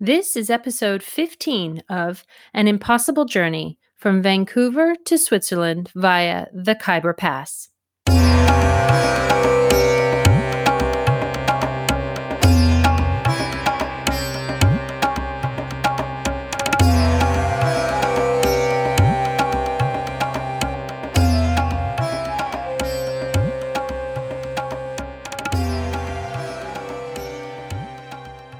This is episode 15 of An Impossible Journey from Vancouver to Switzerland via the Khyber Pass.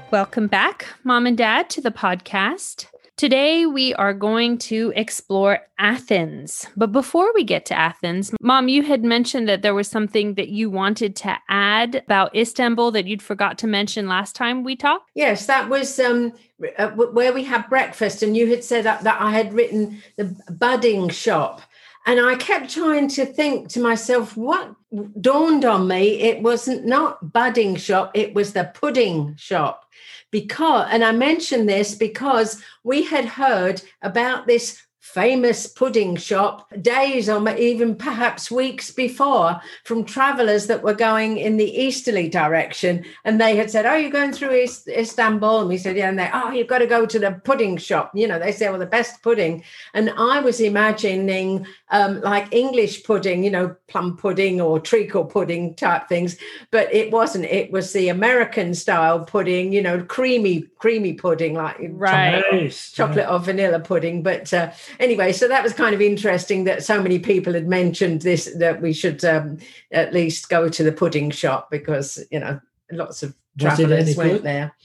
Welcome back, Mom and Dad, to the podcast. Today, we are going to explore Athens. But before we get to Athens, Mom, you had mentioned that there was something that you wanted to add about Istanbul that you'd forgot to mention last time we talked. Yes, that was um, uh, where we had breakfast, and you had said that, that I had written the budding shop. And I kept trying to think to myself, what dawned on me? It wasn't not budding shop, it was the pudding shop because and i mention this because we had heard about this famous pudding shop days or even perhaps weeks before from travelers that were going in the easterly direction. And they had said oh you're going through East, istanbul. And we said yeah. And they oh you've got to go to the pudding shop. You know they say well the best pudding. And i was imagining um, like english pudding you know plum pudding or treacle pudding type things. But it wasn't. It was the american style pudding you know creamy creamy pudding like right. chocolate, chocolate or vanilla pudding. But uh, anyway, so that was kind of interesting that so many people had mentioned this that we should um, at least go to the pudding shop because you know lots of travelers went good? there.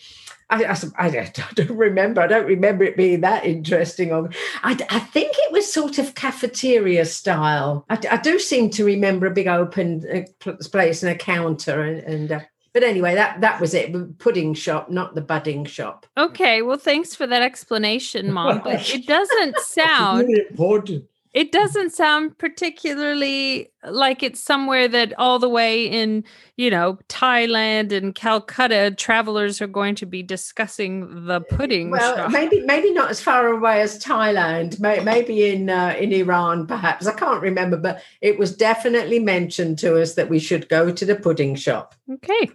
I, I, I, don't remember. I don't remember it being that interesting. I, I think it was sort of cafeteria style. I, I do seem to remember a big open uh, place and a counter and, and uh, but anyway, that that was it. Pudding shop, not the budding shop. Okay, well, thanks for that explanation, Mom. But it doesn't sound really important. It doesn't sound particularly like it's somewhere that all the way in, you know, Thailand and Calcutta, travelers are going to be discussing the pudding. Well, shop. maybe maybe not as far away as Thailand. Maybe in uh, in Iran, perhaps. I can't remember, but it was definitely mentioned to us that we should go to the pudding shop. Okay.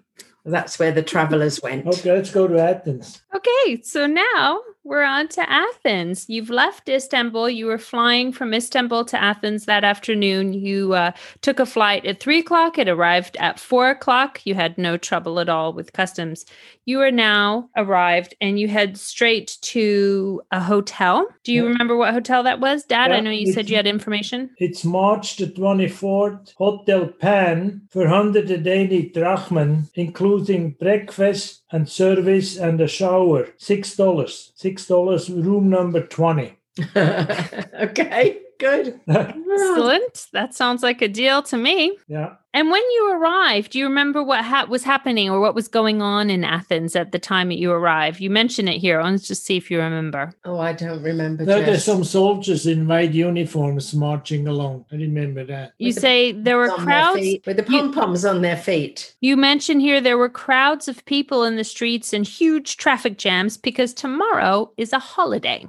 That's where the travelers went. Okay, let's go to Athens. Okay, so now we're on to Athens. You've left Istanbul. You were flying from Istanbul to Athens that afternoon. You uh, took a flight at three o'clock. It arrived at four o'clock. You had no trouble at all with customs. You are now arrived and you head straight to a hotel. Do you yeah. remember what hotel that was, Dad? Yeah, I know you said you had information. It's March the 24th, Hotel Pan for 180 drachmen, including breakfast and service and a shower. $6. $6 room number 20. okay. Good. Excellent. That sounds like a deal to me. Yeah. And when you arrived, do you remember what ha- was happening or what was going on in Athens at the time that you arrived? You mentioned it here. Let's just see if you remember. Oh, I don't remember. No, there's some soldiers in white uniforms marching along. I remember that. You with say the there were crowds with the pom poms on their feet. You mentioned here there were crowds of people in the streets and huge traffic jams because tomorrow is a holiday.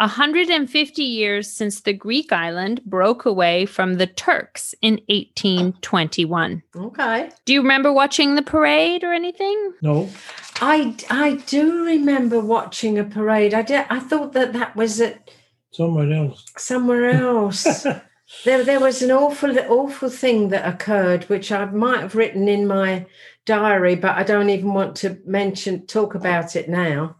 150 years since the Greek island broke away from the Turks in 1821. Okay. Do you remember watching the parade or anything? No. I I do remember watching a parade. I did I thought that that was at somewhere else. Somewhere else. there there was an awful awful thing that occurred which I might have written in my diary but I don't even want to mention talk about it now.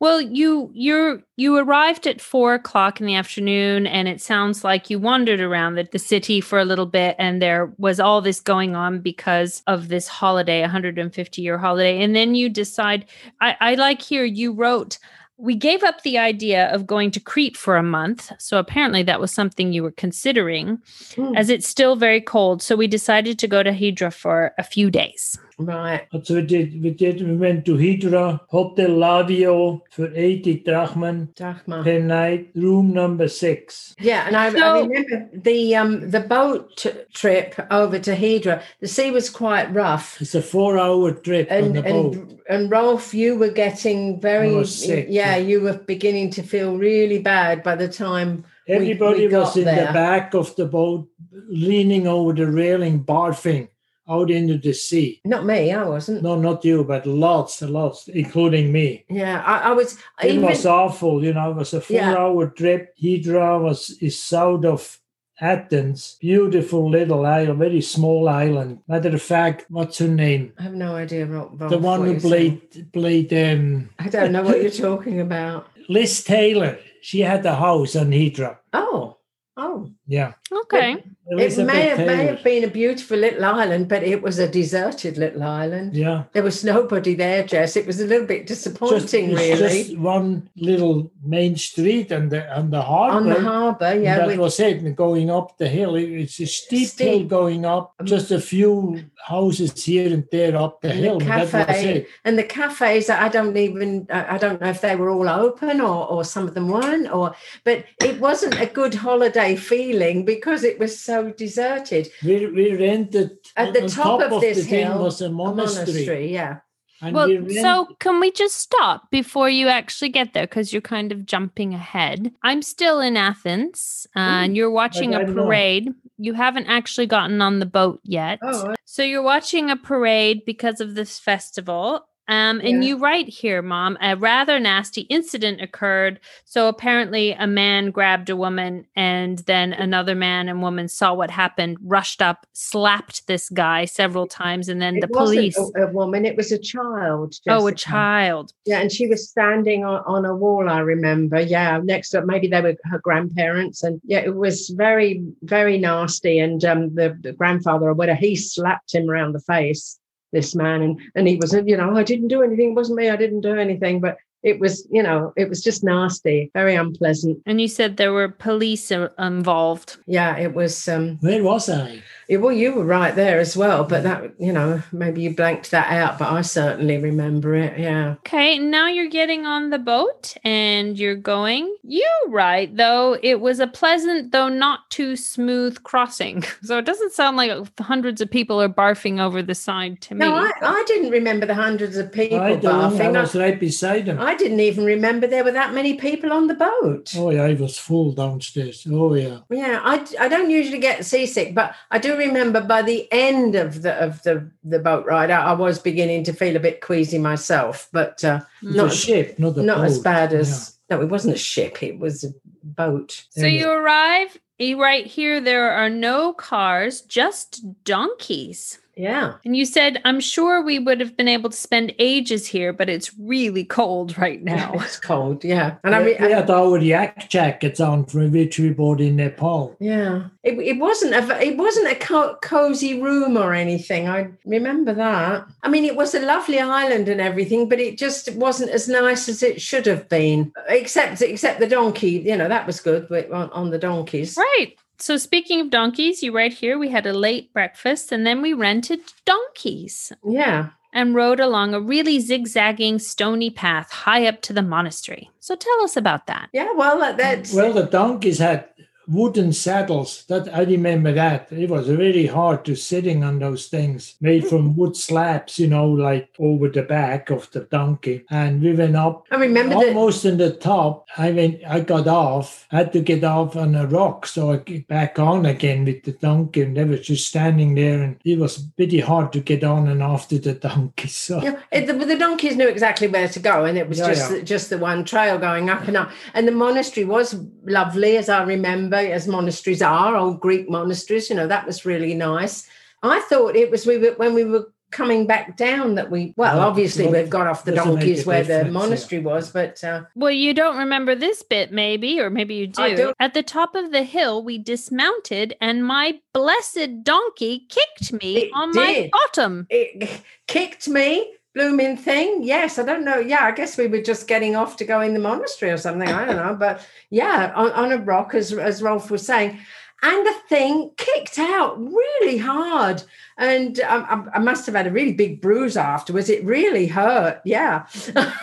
Well, you you're you arrived at four o'clock in the afternoon, and it sounds like you wandered around the, the city for a little bit, and there was all this going on because of this holiday, 150 year holiday, and then you decide. I, I like here you wrote we gave up the idea of going to Crete for a month. So apparently that was something you were considering, mm. as it's still very cold. So we decided to go to Hydra for a few days. Right. So we did, we did, we went to Hydra, Hotel Lavio for 80 drachmen Drachma. per night, room number six. Yeah. And I, so, I remember the um the boat trip over to Hydra, the sea was quite rough. It's a four hour trip and, on the and, boat. And Rolf, you were getting very, sick, yeah, yeah, you were beginning to feel really bad by the time Everybody we, we was in there. the back of the boat, leaning over the railing, barfing out into the sea. Not me, I wasn't. No, not you, but lots and lots, including me. Yeah, I, I was. It even, was awful, you know. It was a Yeah. four-hour trip. Hydra was is south of Athens. Beautiful little island, very small island. Matter of fact, what's her name? I have no idea. What, the one who played played um, I don't know what you're talking about. Liz Taylor. She had a house on Hydra. Oh, oh. Yeah, Okay. It Elizabeth may have, may have been a beautiful little island, but it was a deserted little island. Yeah, There was nobody there, Jess. It was a little bit disappointing, it's really. just one little main street and the and the harbor. On the harbour, yeah. that with- was it. And going up the hill, it- it's a steep, Steep. hill going up. Um, Just a few houses here and there up the And the hill. that was cafe. it. and the cafes i don't even i I don't know if they were all open or or some of them weren't or but it wasn't a good holiday feeling because it was so deserted We, we rented At the on top of the this thing hill, was a a monastery. monastery yeah And Well, we rent- so can we just stop before you actually get there? Because you're kind of jumping ahead. I'm still in Athens uh, and you're watching a don't know. parade. You haven't actually gotten on the boat yet. oh So you're watching a parade because of this festival. Um, and Yeah. you write here, Mom, a rather nasty incident occurred. So apparently, a man grabbed a woman, and then another man and woman saw what happened, rushed up, slapped this guy several times, and then it the police. wasn't a, a woman it was a child Oh, a child. yeah and she was standing on, on a wall i remember yeah next to maybe they were her grandparents and yeah it was very very nasty and um the, the grandfather or whatever he slapped him around the face this man and and he was you know i didn't do anything it wasn't me i didn't do anything but it was you know it was just nasty very unpleasant And you said there were police uh, involved. yeah it was um where was I? yeah, well you were right there as well but that you know maybe you blanked that out but i certainly remember it yeah Okay, now you're getting on the boat and you're going. You right, though, it was a pleasant, though not too smooth crossing. So it doesn't sound like hundreds of people are barfing over the side to me. no I, I didn't remember the hundreds of people I barfing I I- was right beside him. I didn't even remember there were that many people on the boat. Oh yeah, I was full downstairs. Oh yeah. Yeah, I, I don't usually get seasick, but I do remember by the end of the of the, the boat ride, I, I was beginning to feel a bit queasy myself, but uh. Not a ship, not not as bad as no, it wasn't a ship; it was a boat. So you arrive, eh, right here, there are no cars, just donkeys. Yeah, And you said, I'm sure we would have been able to spend ages here, but it's really cold right now. it's cold. Yeah, and I we, mean, we had our yak jackets on from which we bought in Nepal. yeah, it, it wasn't a it wasn't a co- cozy room or anything. I remember that. I mean, it was a lovely island and everything, but it just wasn't as nice as it should have been. Except except the donkey, you know, that was good but on, on the donkeys. Right. So speaking of donkeys, you right here, we had a late breakfast and then we rented donkeys Yeah, and rode along a really zigzagging stony path high up to the monastery. So tell us about that. yeah. Well, that, that's Well, the donkeys had wooden saddles. That I remember that. It was really hard to sitting on those things made from hmm. wood slabs, you know, like over the back of the donkey. And we went up I remember that. almost in the top. I went I got off, I had to get off on a rock, so I get back on again with the donkey. And they were just standing there and it was pretty hard to get on and off to the donkey. So Yeah, it, the, the donkeys knew exactly where to go, and it was Yeah, just yeah. just the one trail going up and up. And the monastery was lovely, as I remember, as monasteries are, old Greek monasteries. You know, that was really nice. I thought it was we were when we were coming back down that we well, Yeah, obviously well, we got off the donkeys where the difference, yeah. monastery was, but uh, Well, you don't remember this bit, maybe, or maybe you do. At the top of the hill, we dismounted, and my blessed donkey kicked me It on my bottom. it kicked me. Blooming thing. Yes, I don't know. Yeah, I guess we were just getting off to go in the monastery or something. I don't know. But yeah, on, on a rock, as, as Rolf was saying. And the thing kicked out really hard. And um, I, I must have had a really big bruise afterwards. It really hurt. Yeah.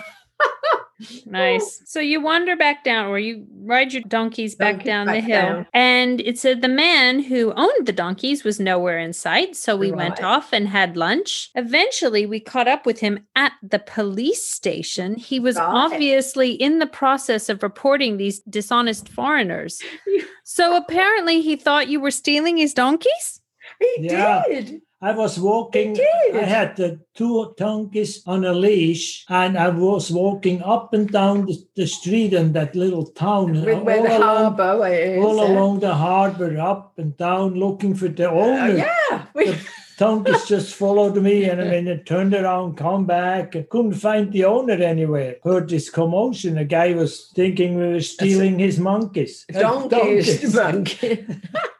Nice. So you wander back down, or you ride your donkeys back Donkeys down the hill. down. And it said the man who owned the donkeys was nowhere in sight. So we went off and had lunch. Eventually, we caught up with him at the police station. He was Right. obviously in the process of reporting these dishonest foreigners. so apparently, he thought you were stealing his donkeys. He Yeah. did. I was walking. I had the two donkeys on a leash, and I was walking up and down the, the street in that little town, where the all along, harbour is. all uh, along the harbor, up and down, looking for the owner. Oh, yeah. We, The donkeys just followed me, and I mean, I turned around, come back, I couldn't find the owner anywhere. Heard this commotion. A guy was thinking we were stealing his monkeys. Uh, donkey is the monkey.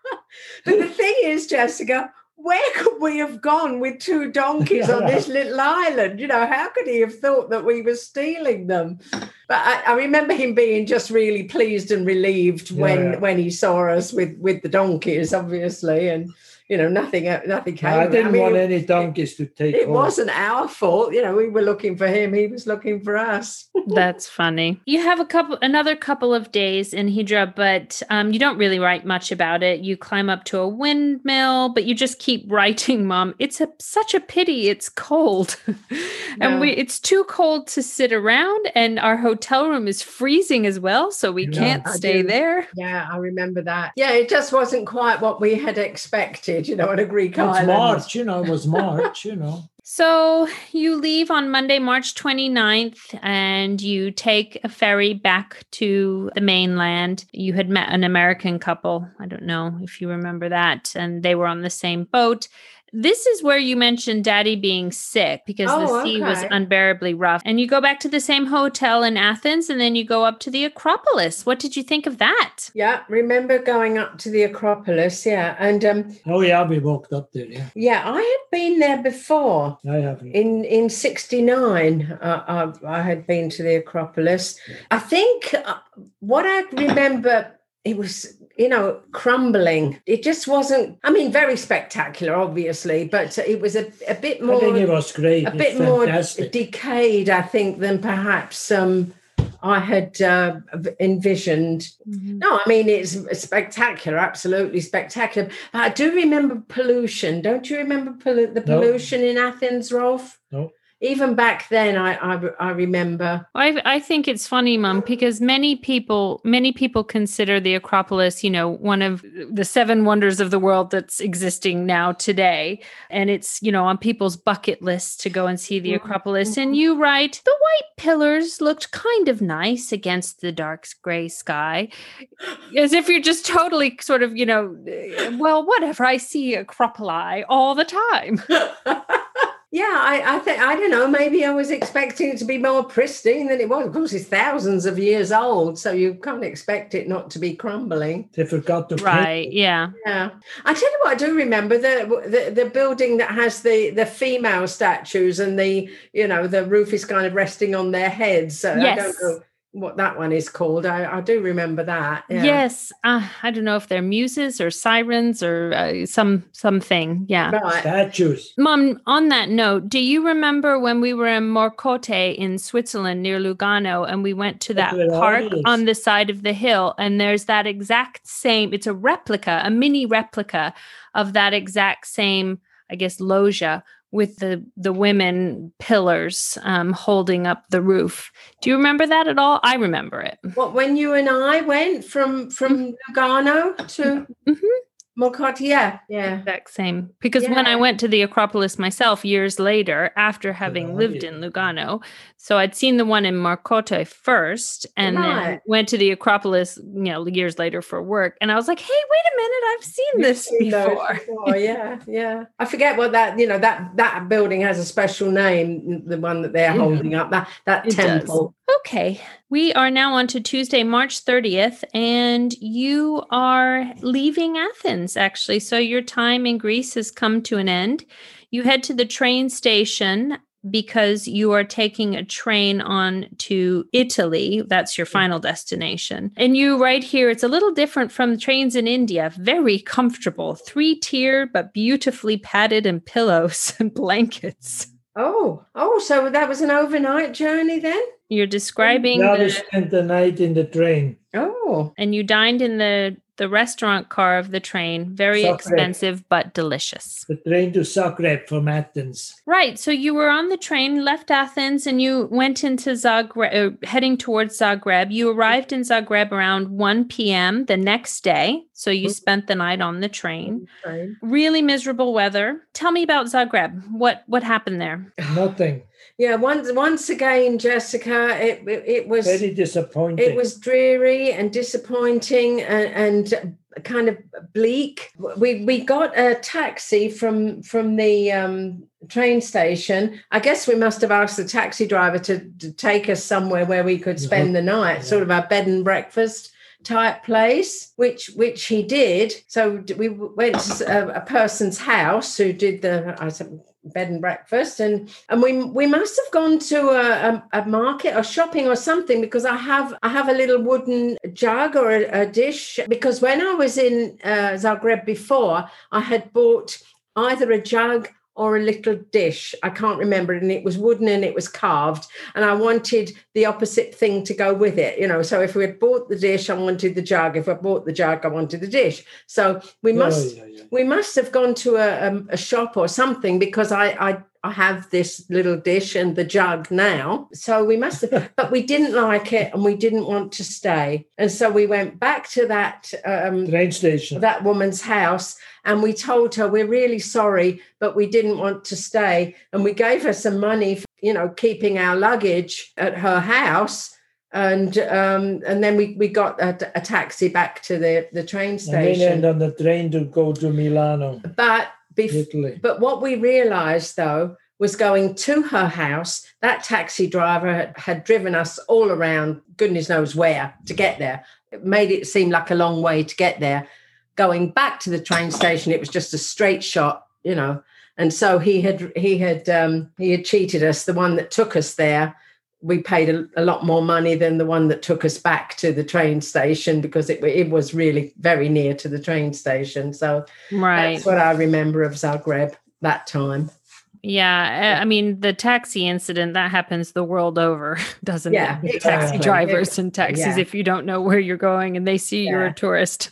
but the thing is, Jessica, where could we have gone with two donkeys on this little island? You know, how could he have thought that we were stealing them? But I, I remember him being just really pleased and relieved when Yeah. when he saw us with with the donkeys, obviously, and you know, nothing nothing came. I didn't mean, want any donkeys to take It home. wasn't our fault, you know. We were looking for him; he was looking for us. That's funny. You have a couple, another couple of days in Hydra, but um, you don't really write much about it. You climb up to a windmill, but you just keep writing, Mom. It's a such a pity. It's cold, and we it's too cold to sit around, and our hotel room is freezing as well, so we Yeah. can't I stay do. there. Yeah, I remember that. Yeah, it just wasn't quite what we had expected, you know, on a Greek It's island. March, you know, it was March, you know. So you leave on Monday, March 29th, and you take a ferry back to the mainland. You had met an American couple. I don't know if you remember that. And they were on the same boat. This is where you mentioned daddy being sick because Oh, the sea was unbearably rough. And you go back to the same hotel in Athens and then you go up to the Acropolis. What did you think of that? Yeah, remember going up to the Acropolis, yeah. And um Oh yeah, we walked up there. Yeah, yeah, I had been there before. I haven't. In in 69 uh, I, I had been to the Acropolis. I think uh, what I remember it was you know crumbling it just wasn't i mean very spectacular obviously but it was a, a bit more. I more think it was great. a It's bit more fantastic. decayed, I think, than perhaps um, I had uh, envisioned. No, I mean it's spectacular, absolutely spectacular. But I do remember pollution. Don't you remember pollu- the No. pollution in Athens, Rolf? No. Even back then, I I, I remember. I I think it's funny, Mom, because many people many people consider the Acropolis, you know, one of the seven wonders of the world that's existing now today, and it's you know on people's bucket lists to go and see the Mhm. Acropolis. And you write the white pillars looked kind of nice against the dark gray sky, as if you're just totally sort of you know, well, whatever. I see Acropoli all the time. yeah, I, I think I don't know. Maybe I was expecting it to be more pristine than it was. Of course, it's thousands of years old, so you can't expect it not to be crumbling. They forgot to paint Right? it. Yeah. Yeah, I tell you what, I do remember the, the the building that has the the female statues and the you know the roof is kind of resting on their heads. So I Yes. Don't know what that one is called. I, I do remember that. Yeah. Yes, uh, I don't know if they're muses or sirens or uh, some something. Yeah. Right. Statues. Mom, on that note, do you remember when we were in Morcote in Switzerland near Lugano and we went to that park is. on the side of the hill and there's that exact same it's a replica, a mini replica of that exact same I guess loggia with the the women pillars um, holding up the roof. Do you remember that at all? I remember it. What when you and I went from from Lugano to Mhm. Mocotti? Yeah, yeah. exact same because when I went to the Acropolis myself years later, after having Oh, lived yeah. in Lugano, so I'd seen the one in Morcote first, and then Right. went to the Acropolis, you know, years later for work, and I was like, "Hey, wait a minute, I've seen this Seen before." before, yeah, yeah. I forget what that you know that that building has a special name. The one that they're Yeah. holding up that that It does. Okay, we are now on to Tuesday, March 30th, and you are leaving Athens, actually. So your time in Greece has come to an end. You head to the train station because you are taking a train on to Italy. That's your final destination. And you right here, it's a little different from the trains in India. Very comfortable, three tier, but beautifully padded and pillows and blankets. Oh, oh, so that was an overnight journey then? You're describing Yeah, the spent the night in the train. Oh, and you dined in the the restaurant car of the train. Very Zagreb. expensive, but delicious. The train to Zagreb from Athens. Right. So you were on the train, left Athens, and you went into Zagreb, uh, heading towards Zagreb. You arrived in Zagreb around 1 p.m. the next day. So you spent the night on the train. Really miserable weather. Tell me about Zagreb. What what happened there? Nothing. Yeah, once once again, Jessica, it it, it was Very disappointing. it was dreary and disappointing and, and kind of bleak. We we got a taxi from from the um, train station. I guess we must have asked the taxi driver to, to take us somewhere where we could spend the night, sort of a bed and breakfast type place which which he did so we went to a, a person's house who did the I said bed and breakfast and and we we must have gone to a, a, a market or shopping or something because I have I have a little wooden jug or a, a dish because when I was in uh, Zagreb before I had bought either a jug or a little dish. I can't remember. And it was wooden and it was carved. And I wanted the opposite thing to go with it. You know, so if we had bought the dish, I wanted the jug. If I bought the jug, I wanted the dish. So we must yeah, yeah. we must have gone to a, um, a shop or something because I, I I have this little dish and the jug now. So we must have, but we didn't like it and we didn't want to stay. And so we went back to that um, Train station. that woman's house and we told her we're really sorry but we didn't want to stay and we gave her some money for you know keeping our luggage at her house and um and then we we got a, a taxi back to the the train station. and then on the train to go to Milano, but bef- but what we realized though was going to her house that taxi driver had, had driven us all around goodness knows where to get there. It made it seem like a long way to get there. Going back to the train station it was just a straight shot you know and so he had he had um he had cheated us the one that took us there we paid a, a lot more money than the one that took us back to the train station because it, it was really very near to the train station so Right. that's what I remember of Zagreb that time. Yeah, I I mean the taxi incident that happens the world over, doesn't Yeah, it? With exactly. Taxi drivers and taxis Yeah. if you don't know where you're going and they see you're a tourist.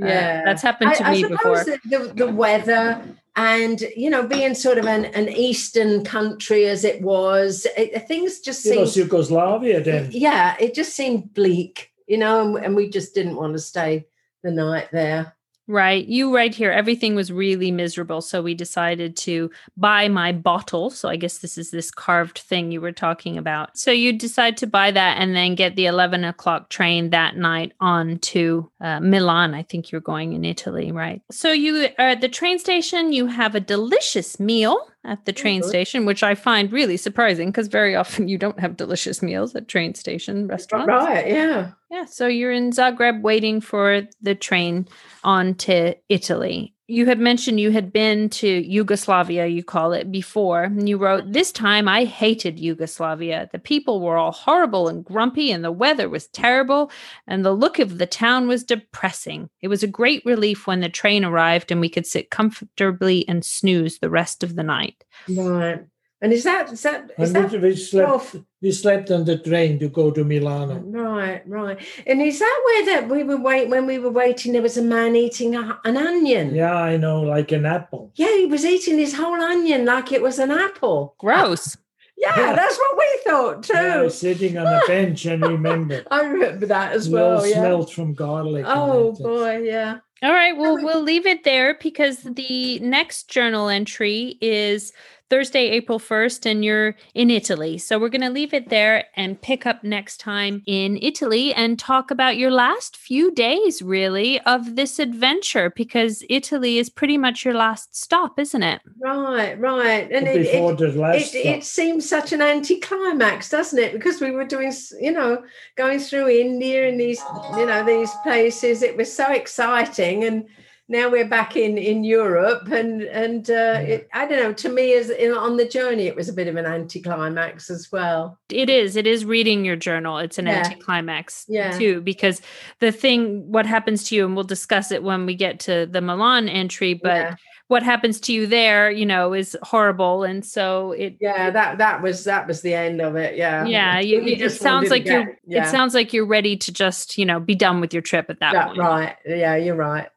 Uh, Yeah. that's happened to I, me I before. suppose the, the weather and you know being sort of an, an eastern country as it was, it, things just It was seemed Yugoslavia then. yeah, it just seemed bleak, you know, and, and we just didn't want to stay the night there. Right. You right here. Everything was really miserable. So we decided to buy my bottle. So I guess this is this carved thing you were talking about. So you decide to buy that and then get the 11 o'clock train that night on to uh, Milan. I think you're going in Italy, right? So you are at the train station. You have a delicious meal at the train Mhm. station, which I find really surprising because very often you don't have delicious meals at train station restaurants. Right, yeah. Yeah, so you're in Zagreb waiting for the train on to Italy. You had mentioned you had been to Yugoslavia, you call it, before. And you wrote, This time I hated Yugoslavia. The people were all horrible and grumpy, and the weather was terrible, and the look of the town was depressing. It was a great relief when the train arrived and we could sit comfortably and snooze the rest of the night. Right. And is that is that is And that we, we slept. We slept on the train to go to Milano. Right, right. And is that where that we were wait when we were waiting? There was a man eating a, an onion. Yeah, I know, like an apple. Yeah, he was eating his whole onion like it was an apple. Gross. Yeah, Yeah. that's what we thought too. Yeah, sitting on a bench and remember. I remember that as we well. Yeah. smelled from garlic. Oh boy, yeah. All right, well, we'll leave it there because the next journal entry is Thursday, April 1st, and you're in Italy. So we're going to leave it there and pick up next time in Italy and talk about your last few days, really, of this adventure because Italy is pretty much your last stop, isn't it? Right, right. And it, Before it, the last it, it seems such an anticlimax, doesn't it? Because we were doing, you know, going through India and these, you know, these places. It was so exciting, and now we're back in in Europe, and and uh, it, I don't know. To me, as in, on the journey, it was a bit of an anticlimax as well. It is. It is reading your journal. It's an Yeah. anticlimax Yeah. too, because the thing, what happens to you, and we'll discuss it when we get to the Milan entry, but Yeah. what happens to you there, you know, is horrible. And so it yeah, that that was that was the end of it. Yeah. Yeah. You, it just sounds like to you're it sounds like you're ready to just, you know, be done with your trip at that Yeah, point. right. Yeah, you're right.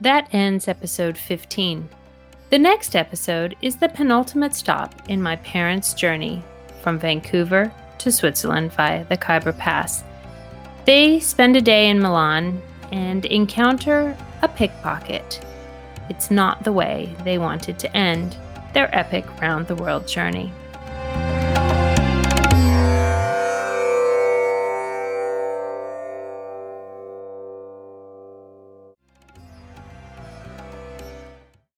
That ends episode 15. The next episode is the penultimate stop in my parents' journey from Vancouver to Switzerland via the Khyber Pass. They spend a day in Milan and encounter a pickpocket. It's not the way they wanted to end their epic round the world journey.